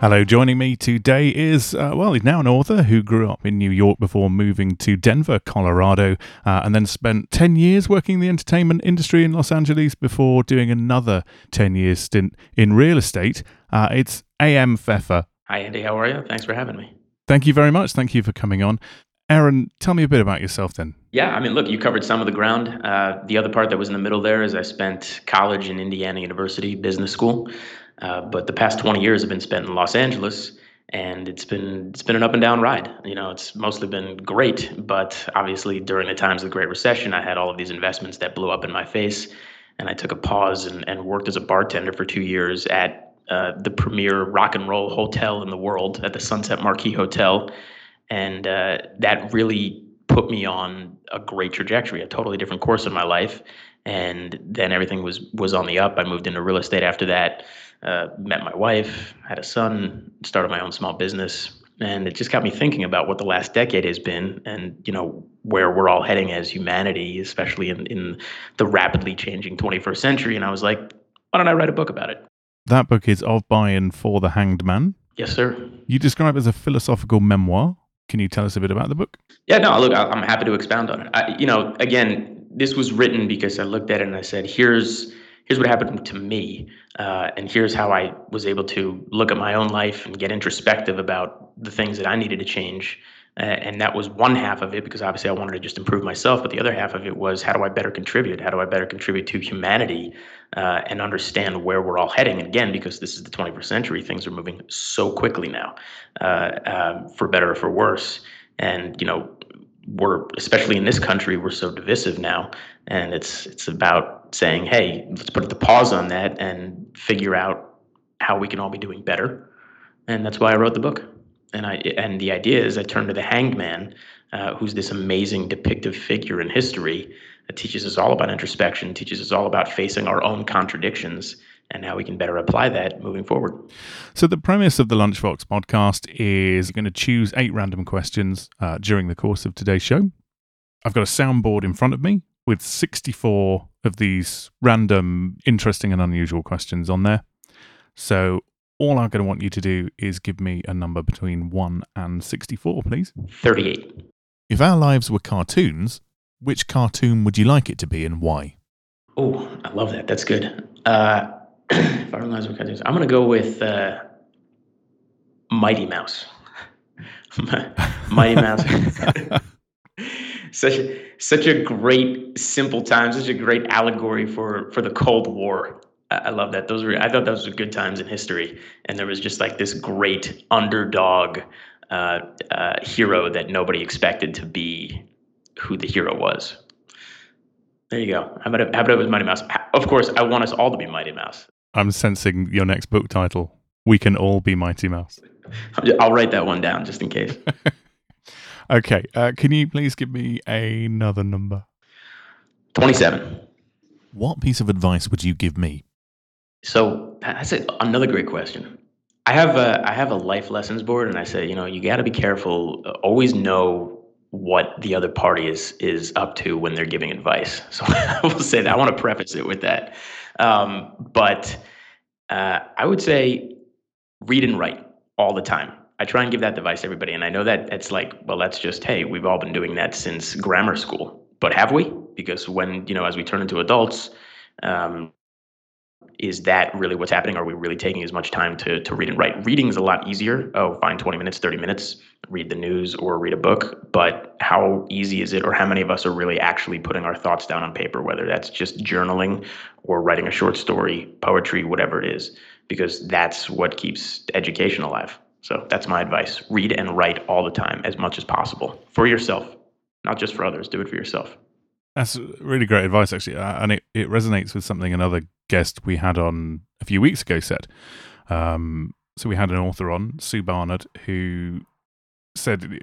Hello, joining me today is, uh, well, he's now an author who grew up in New York before moving to Denver, Colorado, uh, and then spent 10 years working in the entertainment industry in Los Angeles before doing another 10 years stint in real estate. Uh, it's A.M. Pfeffer. Hi, Andy. How are you? Thanks for having me. Thank you very much. Thank you for coming on. Aaron, tell me a bit about yourself then. Yeah, I mean, look, you covered some of the ground. Uh, the other part that was in the middle there is I spent college in Indiana University Business School. Uh, but the past 20 years have been spent in Los Angeles, and it's been it's been an up and down ride. You know, it's mostly been great, but obviously during the times of the Great Recession, I had all of these investments that blew up in my face, and I took a pause and, and worked as a bartender for two years at uh, the premier rock and roll hotel in the world, at the Sunset Marquis Hotel, and uh, that really put me on a great trajectory, a totally different course in my life. And then everything was was on the up. I moved into real estate after that uh, met my wife, had a son, started my own small business, and it just got me thinking about what the last decade has been, and you know where we're all heading as humanity, especially in in the rapidly changing 21st century. And I was like, why don't I write a book about it? That book is Of By and For the Hanged Man. Yes, sir. You describe it as a philosophical memoir. Can you tell us a bit about the book? Yeah, no, look, I'm happy to expound on it. I, you know, again, this was written because I looked at it and I said, here's here's what happened to me, uh, and here's how I was able to look at my own life and get introspective about the things that I needed to change. Uh, and that was one half of it because obviously I wanted to just improve myself. But the other half of it was how do I better contribute? How do I better contribute to humanity uh, and understand where we're all heading? And again, because this is the 21st century, things are moving so quickly now, uh, um, for better or for worse. And you know, we're especially in this country, we're so divisive now, and it's it's about saying, hey, let's put the pause on that and figure out how we can all be doing better. And that's why I wrote the book. And I and the idea is I turn to the Hanged Man, uh, who's this amazing depictive figure in history that teaches us all about introspection, teaches us all about facing our own contradictions and how we can better apply that moving forward. So, the premise of the Lunchvox podcast is going to choose eight random questions uh, during the course of today's show. I've got a soundboard in front of me with 64 of these random, interesting, and unusual questions on there. So, all I'm going to want you to do is give me a number between 1 and 64, please. 38. If our lives were cartoons, which cartoon would you like it to be and why? Oh, I love that. That's good. Uh, if our lives were cartoons, I'm going to go with uh, Mighty Mouse. Mighty Mouse. such a, such a great simple time, such a great allegory for for the Cold War. I, I love that. Those were I thought those were good times in history, and there was just like this great underdog uh, uh, hero that nobody expected to be who the hero was. There you go. How about it, how about it was Mighty Mouse? Of course, I want us all to be Mighty Mouse. I'm sensing your next book title. We can all be Mighty Mouse. I'll write that one down just in case. okay. Uh, can you please give me another number? 27. What piece of advice would you give me? So that's a, another great question. I have a I have a life lessons board, and I say, you know, you got to be careful. Always know what the other party is is up to when they're giving advice. So I will say that I want to preface it with that. Um, but uh, I would say read and write all the time. I try and give that advice to everybody, and I know that it's like, well, that's just hey, we've all been doing that since grammar school, but have we? Because when you know, as we turn into adults, um, is that really what's happening? Are we really taking as much time to, to read and write? Reading is a lot easier. Oh, find 20 minutes, 30 minutes, read the news or read a book. But how easy is it, or how many of us are really actually putting our thoughts down on paper, whether that's just journaling or writing a short story, poetry, whatever it is, because that's what keeps education alive. So that's my advice. Read and write all the time as much as possible for yourself, not just for others. Do it for yourself. That's really great advice, actually, uh, and it, it resonates with something another guest we had on a few weeks ago said. Um, so we had an author on, Sue Barnard, who said,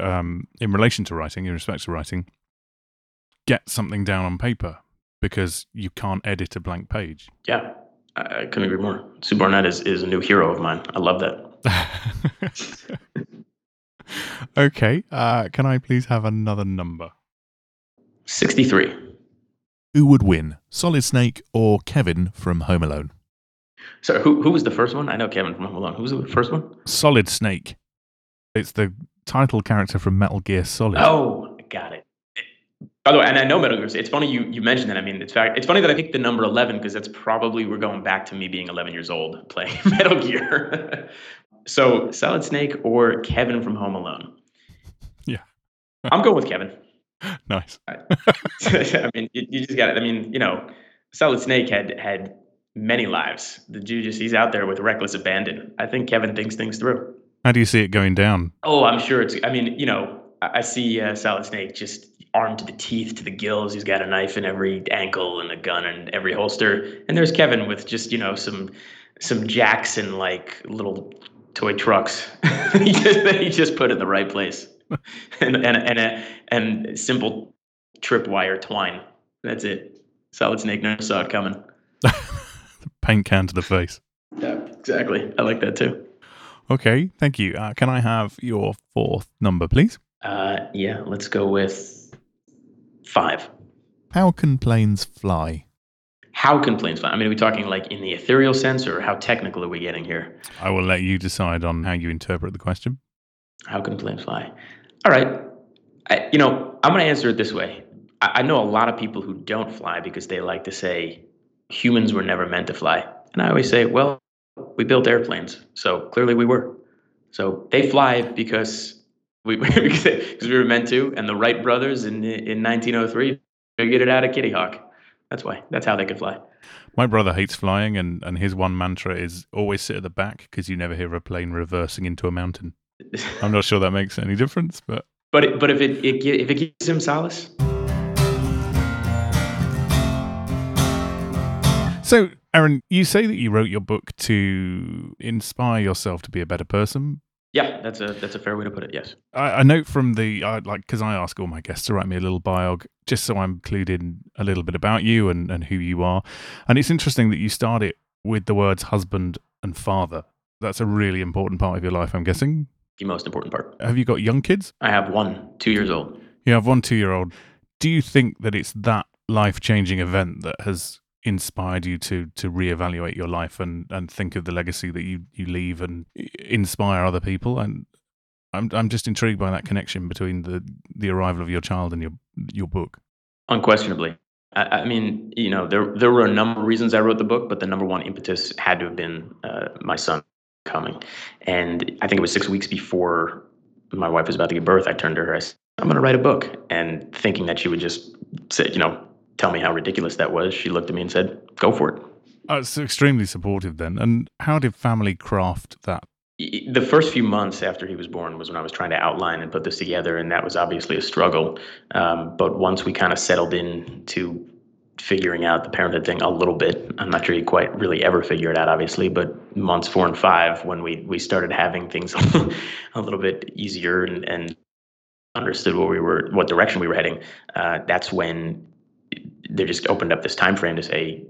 um, in relation to writing, in respect to writing, get something down on paper because you can't edit a blank page. Yeah, I couldn't agree more. Sue Barnard is, is a new hero of mine. I love that. okay, uh, can I please have another number? 63. Who would win, Solid Snake or Kevin from Home Alone? So who who was the first one? I know Kevin from Home Alone. Who was the first one? Solid Snake. It's the title character from Metal Gear Solid. Oh, got it. By the way, and I know Metal Gear. It's funny you you mentioned that. I mean, it's fact. It's funny that I picked the number eleven because that's probably we're going back to me being eleven years old playing Metal Gear. so Solid Snake or Kevin from Home Alone. Yeah. I'm going with Kevin. Nice. I mean, you, you just got it. I mean, you know, Solid Snake had had many lives. The Jew just he's out there with reckless abandon. I think Kevin thinks things through. How do you see it going down? Oh, I'm sure it's. I mean, you know, I, I see uh, Solid Snake just armed to the teeth, to the gills. He's got a knife in every ankle and a gun in every holster. And there's Kevin with just you know some some Jackson like little toy trucks. that he just put in the right place, and and and a, and simple tripwire twine. That's it. Solid Snake never saw it coming. Paint can to the face. Yeah, exactly. I like that too. Okay, thank you. Uh, can I have your fourth number, please? Uh, yeah, let's go with five. How can planes fly? How can planes fly? I mean, are we talking like in the ethereal sense, or how technical are we getting here? I will let you decide on how you interpret the question. How can planes fly? All right. I, you know, I'm going to answer it this way. I, I know a lot of people who don't fly because they like to say humans were never meant to fly. And I always say, well, we built airplanes, so clearly we were. So they fly because we because we were meant to, and the Wright brothers in in 1903 figured it out at Kitty Hawk. That's why. That's how they could fly. My brother hates flying, and, and his one mantra is always sit at the back because you never hear a plane reversing into a mountain. I'm not sure that makes any difference, but But it, but if it, it if it gives him solace, So, Aaron, you say that you wrote your book to inspire yourself to be a better person. yeah, that's a that's a fair way to put it. Yes. I, I note from the I like because I ask all my guests to write me a little biog just so I'm clued in a little bit about you and and who you are. And it's interesting that you start it with the words husband and father. That's a really important part of your life, I'm guessing. The most important part. Have you got young kids? I have one, two years old. You have one two year old. Do you think that it's that life changing event that has inspired you to to reevaluate your life and and think of the legacy that you you leave and inspire other people? And I'm I'm just intrigued by that connection between the the arrival of your child and your your book. Unquestionably. I, I mean, you know, there there were a number of reasons I wrote the book, but the number one impetus had to have been uh, my son coming. And I think it was six weeks before my wife was about to give birth. I turned to her. I said, "I'm going to write a book," and thinking that she would just say, you know, tell me how ridiculous that was, she looked at me and said, "Go for it." Uh, it's extremely supportive then. And how did family craft that? The first few months after he was born was when I was trying to outline and put this together, and that was obviously a struggle. Um, but once we kind of settled in to figuring out the parenthood thing a little bit, I'm not sure you quite really ever figure it out, obviously. But months four and five, when we we started having things a little bit easier and, and understood what we were, what direction we were heading, uh, that's when they just opened up this time frame to say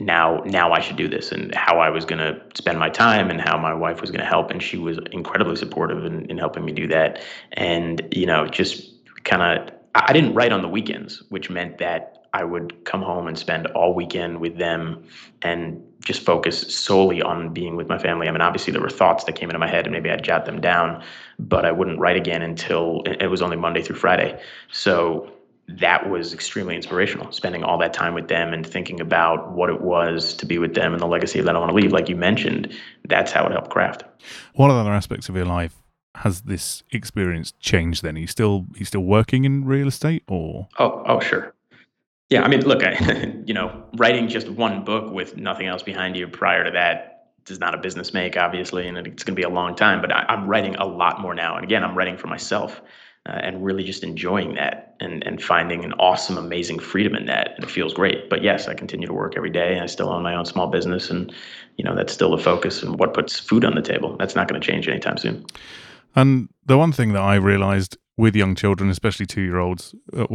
now now I should do this and how I was going to spend my time and how my wife was going to help and she was incredibly supportive in, in helping me do that and you know just kind of I didn't write on the weekends which meant that I would come home and spend all weekend with them and just focus solely on being with my family. I mean, obviously there were thoughts that came into my head and maybe I'd jot them down, but I wouldn't write again until it was only Monday through Friday. So that was extremely inspirational, spending all that time with them and thinking about what it was to be with them and the legacy that I want to leave. Like you mentioned, that's how it helped craft. What other aspects of your life has this experience changed then? Are you still are you still working in real estate or Oh, oh, sure. Yeah, I mean, look, I, you know, writing just one book with nothing else behind you prior to that is not a business make, obviously, and it's going to be a long time. But I, I'm writing a lot more now, and again, I'm writing for myself, uh, and really just enjoying that, and and finding an awesome, amazing freedom in that, and it feels great. But yes, I continue to work every day, and I still own my own small business, and you know, that's still the focus and what puts food on the table. That's not going to change anytime soon. And the one thing that I realized with young children, especially two year olds, uh,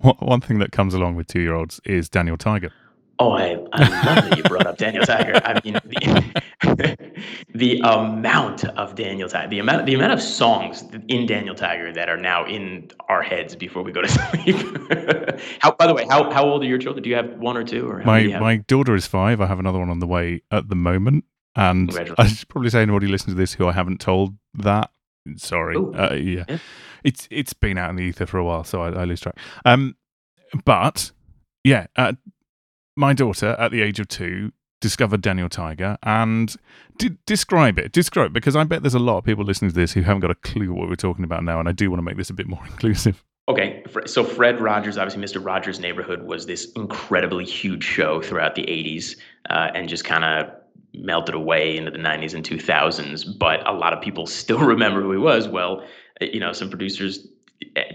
one thing that comes along with two year olds is Daniel Tiger. Oh, I, I love that you brought up Daniel Tiger. I mean, the, the amount of Daniel Tiger, the amount, the amount of songs in Daniel Tiger that are now in our heads before we go to sleep. how, by the way, how, how old are your children? Do you have one or two? Or my my daughter is five. I have another one on the way at the moment, and I should probably say anybody listening to this who I haven't told that. Sorry, uh, yeah. yeah. it's it's been out in the ether for a while, so I, I lose track. Um, but yeah, uh, my daughter at the age of two discovered Daniel Tiger and d- describe it. Describe it because I bet there's a lot of people listening to this who haven't got a clue what we're talking about now, and I do want to make this a bit more inclusive. Okay, so Fred Rogers, obviously Mr. Rogers' Neighborhood, was this incredibly huge show throughout the 80s uh, and just kind of melted away into the 90s and 2000s. But a lot of people still remember who he was. Well, you know, some producers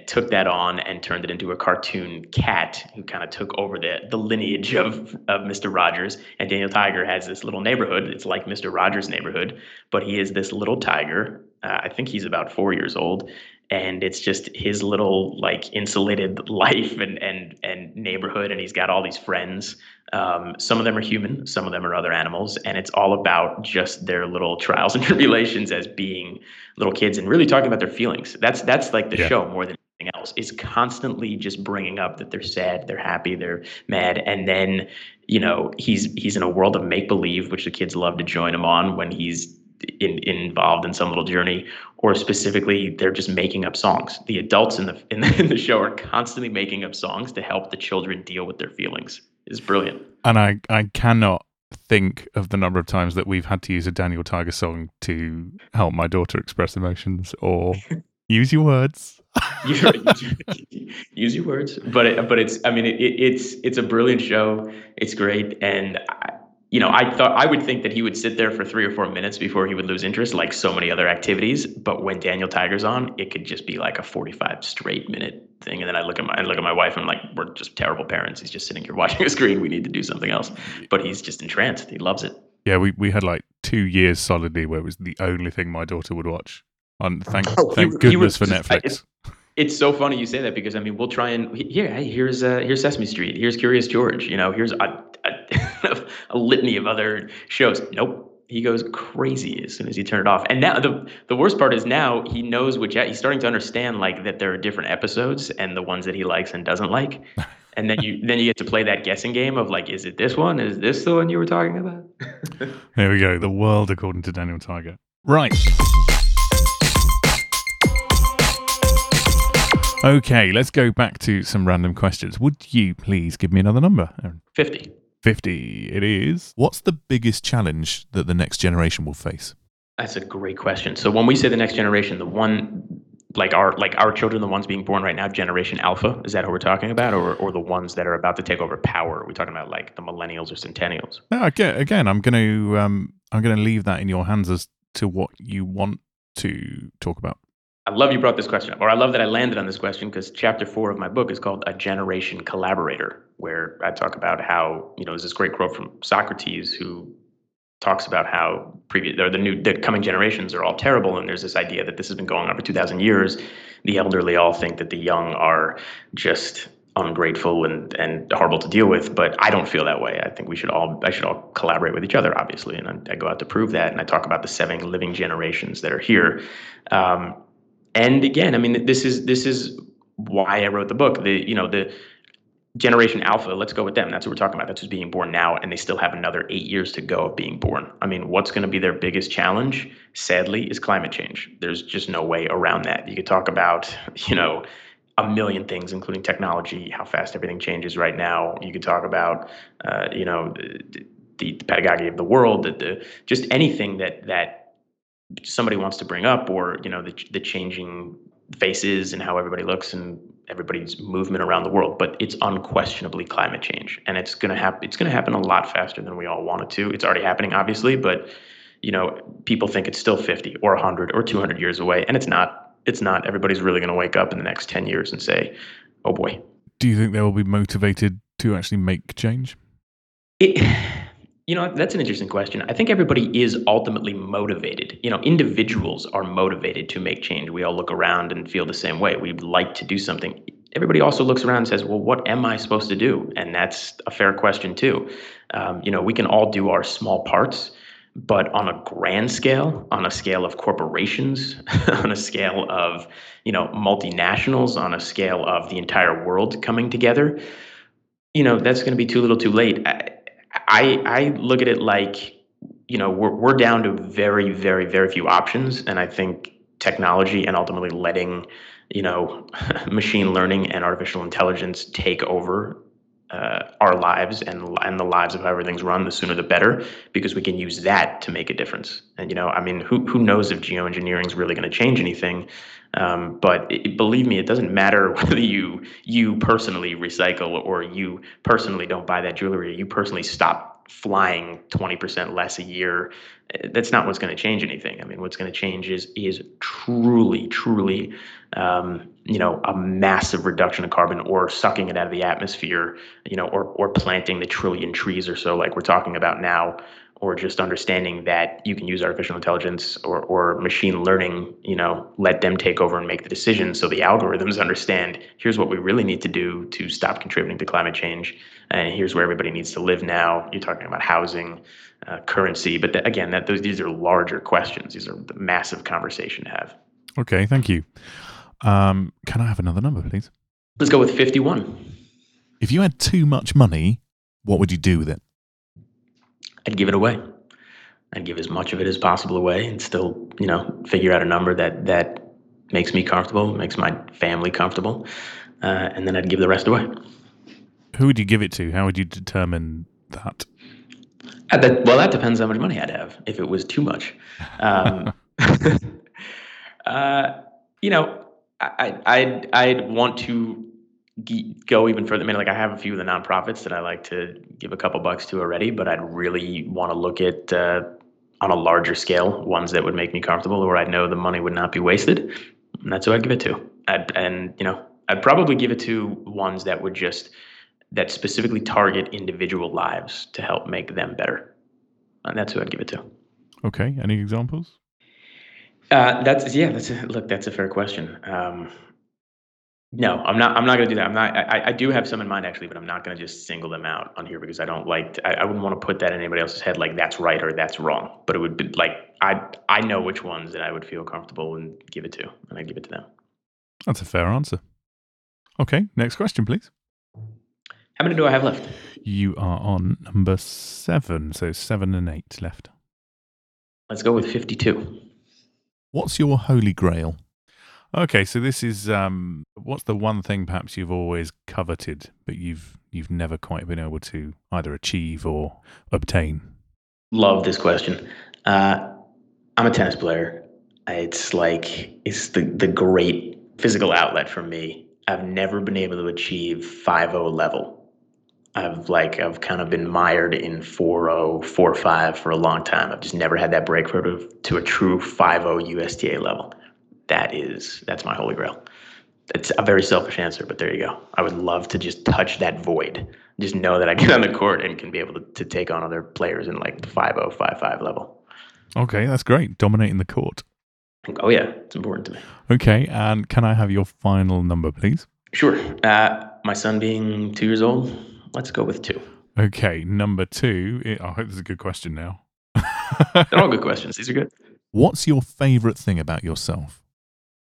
took that on and turned it into a cartoon cat who kind of took over the the lineage of of Mr. Rogers. And Daniel Tiger has this little neighborhood. It's like Mr. Rogers' neighborhood, but he is this little tiger. Uh, I think he's about four years old, and it's just his little like insulated life and and and neighborhood. And he's got all these friends. Um, some of them are human, some of them are other animals, and it's all about just their little trials and tribulations as being little kids and really talking about their feelings. That's that's like the yeah. show more than anything else. Is constantly just bringing up that they're sad, they're happy, they're mad, and then you know he's he's in a world of make believe, which the kids love to join him on when he's in, involved in some little journey, or specifically they're just making up songs. The adults in the, in the in the show are constantly making up songs to help the children deal with their feelings. It's brilliant. And I I cannot think of the number of times that we've had to use a Daniel Tiger song to help my daughter express emotions or use your words. use, use, your words, but it, but it's I mean it, it's it's a brilliant show. It's great, and I, you know I thought I would think that he would sit there for three or four minutes before he would lose interest, like so many other activities. But when Daniel Tiger's on, it could just be like a forty-five straight minute thing. And then I look at my I look at my wife and I'm like, we're just terrible parents. He's just sitting here watching a screen. We need to do something else. But he's just entranced. He loves it. Yeah, we, we had like two years solidly where it was the only thing my daughter would watch. And thank oh, thank he, goodness he for Netflix. It's, it's, so funny you say that because I mean we'll try and here hey, here's uh, here's Sesame Street, here's Curious George, you know, here's a, a, a litany of other shows. Nope, he goes crazy as soon as you turn it off. And now the the worst part is now he knows which he's starting to understand like that there are different episodes and the ones that he likes and doesn't like. And then you then you get to play that guessing game of like, is it this one? Is this the one you were talking about? there we go. The world according to Daniel Tiger. Right. Okay, let's go back to some random questions. Would you please give me another number, Aaron? 50. 50 it is. What's the biggest challenge that the next generation will face? That's a great question. So when we say the next generation, the one like our like our children, the ones being born right now, generation alpha, is that who we're talking about? Or or the ones that are about to take over power? Are we talking about like the millennials or centennials? again, again, I'm gonna um I'm gonna leave that in your hands as to what you want to talk about. I love you brought this question up, or I love that I landed on this question because chapter four of my book is called A Generation Collaborator, where I talk about how, you know, there's this great quote from Socrates who talks about how previous or the new the coming generations are all terrible and there's this idea that this has been going on for 2000 years. The elderly all think that the young are just ungrateful and and horrible to deal with but i don't feel that way. I think we should all i should all collaborate with each other obviously and i, I go out to prove that and i talk about the seven living generations that are here. Um, and again, I mean, this is this is why I wrote the book. The you know the generation alpha let's go with them. That's what we're talking about. That's who's being born now and they still have another eight years to go of being born. I mean what's going to be their biggest challenge sadly is climate change. There's just no way around that. You could talk about you know a million things including technology how fast everything changes right now. You could talk about uh, you know the, the, pedagogy of the world the, the just anything that that somebody wants to bring up or you know the, the changing faces and how everybody looks and everybody's movement around the world but it's unquestionably climate change. And it's going to happen it's going to happen a lot faster than we all want it to. It's already happening obviously but you know people think it's still 50 or 100 or 200 years away and it's not. It's not. Everybody's really going to wake up in the next 10 years and say oh boy. Do you think they will be motivated to actually make change? It you know, that's an interesting question. I think everybody is ultimately motivated. You know, individuals are motivated to make change. We all look around and feel the same way. We'd like to do something. Everybody also looks around and says, well, what am I supposed to do? And that's a fair question, too. Um, you know, we can all do our small parts. but on a grand scale, on a scale of corporations, on a scale of you know multinationals, on a scale of the entire world coming together, you know that's going to be too little, too late. I, I I look at it like you know we're we're down to very very very few options, and I think technology and ultimately letting you know machine learning and artificial intelligence take over uh, our lives and and the lives of how everything's run, the sooner the better, because we can use that to make a difference. And you know, I mean, who who knows if geoengineering is really going to change anything? Um, but it, believe me, it doesn't matter whether you you personally recycle or you personally don't buy that jewelry, or you personally stop flying 20% less a year that's not what's going to change anything. I mean what's going to change is is truly truly um, you know a massive reduction of carbon or sucking it out of the atmosphere you know or or planting the trillion trees or so like we're talking about now or just understanding that you can use artificial intelligence or, or machine learning, you know, let them take over and make the decisions so the algorithms understand here's what we really need to do to stop contributing to climate change. And here's where everybody needs to live now. You're talking about housing, uh, currency, but again, that those these are larger questions. These are the massive conversation to have. Okay, thank you. Um, can I have another number, please? Let's go with 51. If you had too much money, what would you do with it? I'd give it away. I'd give as much of it as possible away and still, you know, figure out a number that that makes me comfortable, makes my family comfortable, uh, and then I'd give the rest away. Who would you give it to? How would you determine that? That, well, that depends how much money I'd have. If it was too much, um, uh, you know, I, I'd I'd want to go even further. I mean, like I have a few of the nonprofits that I like to give a couple bucks to already, but I'd really want to look at uh, on a larger scale ones that would make me comfortable, where I know the money would not be wasted. And that's who I'd give it to. I'd, and you know, I'd probably give it to ones that would just that specifically target individual lives to help make them better. And that's who I'd give it to. Okay. Any examples? Uh, that's yeah. That's a, look. That's a fair question. Um, no, I'm not. I'm not going to do that. I'm not. I, I do have some in mind actually, but I'm not going to just single them out on here because I don't like. To, I, I wouldn't want to put that in anybody else's head like that's right or that's wrong. But it would be like I I know which ones that I would feel comfortable and give it to, and I give it to them. That's a fair answer. Okay, next question, please. How many do I have left? You are on number seven, so seven and eight left. Let's go with fifty-two. What's your holy grail? Okay, so this is um, what's the one thing perhaps you've always coveted, but you've you've never quite been able to either achieve or obtain? Love this question. Uh, I'm a tennis player. It's like it's the the great physical outlet for me. I've never been able to achieve 5-0 level. I've like I've kind of been mired in 4-0, 4-5 for a long time. I've just never had that breakthrough to, to a true 5-0 USTA level that is that's my holy grail. It's a very selfish answer, but there you go. I would love to just touch that void. Just know that I get on the court and can be able to, to take on other players in like the 5 5 5 level. Okay, that's great. Dominating the court. Oh, yeah. It's important to me. Okay. And can I have your final number, please? Sure. Uh, my son being two years old, let's go with two. Okay. Number two. I hope this is a good question now. They're all good questions. These are good. What's your favorite thing about yourself?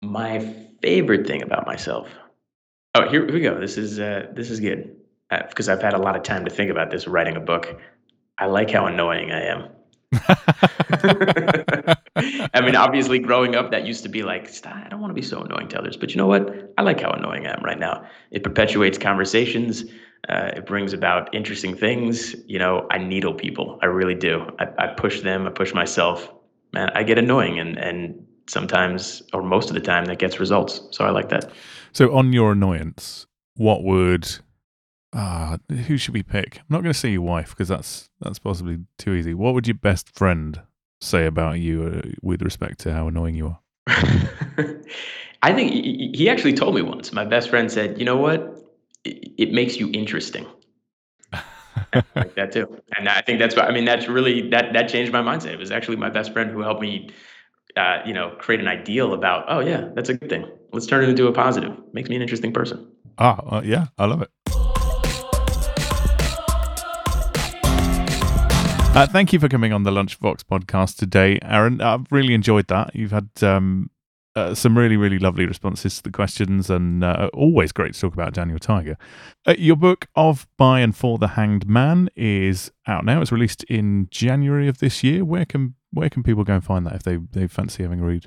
My favorite thing about myself. Oh, here, here we go. This is uh, this is good because uh, I've had a lot of time to think about this writing a book. I like how annoying I am. I mean, obviously, growing up, that used to be like, I don't want to be so annoying to others. But you know what? I like how annoying I am right now. It perpetuates conversations. Uh, it brings about interesting things. You know, I needle people. I really do. I, I push them. I push myself. Man, I get annoying, and and sometimes or most of the time that gets results. So I like that. So on your annoyance, what would uh who should we pick? I'm not going to say your wife because that's that's possibly too easy. What would your best friend say about you uh, with respect to how annoying you are? I think he actually told me once. My best friend said, "You know what? It, it makes you interesting." like that too, and I think that's what I mean. That's really that that changed my mindset. It was actually my best friend who helped me uh, you know, create an ideal about, oh yeah, that's a good thing. Let's turn it into a positive. Makes me an interesting person. Ah, uh, yeah, I love it. Uh, thank you for coming on the Lunchvox podcast today, Aaron. I've really enjoyed that. You've had um, uh, some really, really lovely responses to the questions, and uh, always great to talk about Daniel Tiger. Uh, your book of by and for the Hanged Man is out now. It's released in January of this year. Where can where can people go and find that if they they fancy having a read?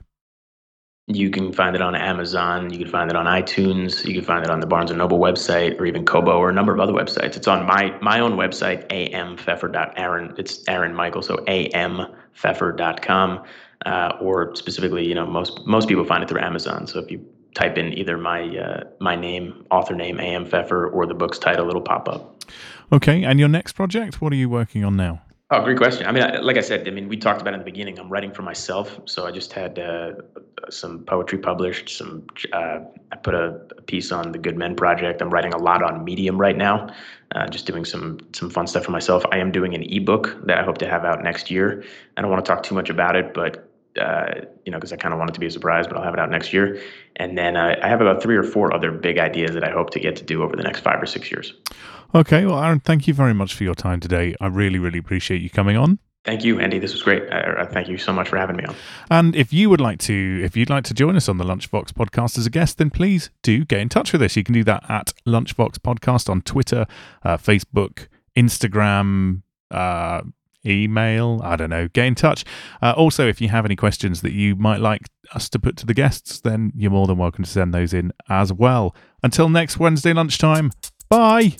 You can find it on Amazon. You can find it on iTunes. You can find it on the Barnes and Noble website, or even Kobo, or a number of other websites. It's on my my own website, ampfeffer.aaron. It's Aaron Michael, so ampfeffer.com, uh, or specifically, you know, most most people find it through Amazon. So if you type in either my uh, my name, author name, A.M. Pfeffer, or the book's title, it'll pop up. Okay, and your next project, what are you working on now? Oh, great question. I mean, like I said, I mean, we talked about in the beginning. I'm writing for myself, so I just had uh, some poetry published. Some uh, I put a, a, piece on the Good Men Project. I'm writing a lot on Medium right now, uh, just doing some some fun stuff for myself. I am doing an ebook that I hope to have out next year. I don't want to talk too much about it, but uh, you know, because I kind of want it to be a surprise, but I'll have it out next year. And then uh, I have about three or four other big ideas that I hope to get to do over the next five or six years. Okay, well, Aaron, thank you very much for your time today. I really, really appreciate you coming on. Thank you, Andy. This was great. Uh, thank you so much for having me on. And if you would like to, if you'd like to join us on the Lunchvox podcast as a guest, then please do get in touch with us. You can do that at Lunchvox Podcast on Twitter, uh, Facebook, Instagram, uh, email. I don't know. Get in touch. Uh, also, if you have any questions that you might like us to put to the guests, then you're more than welcome to send those in as well. Until next Wednesday lunchtime. Bye.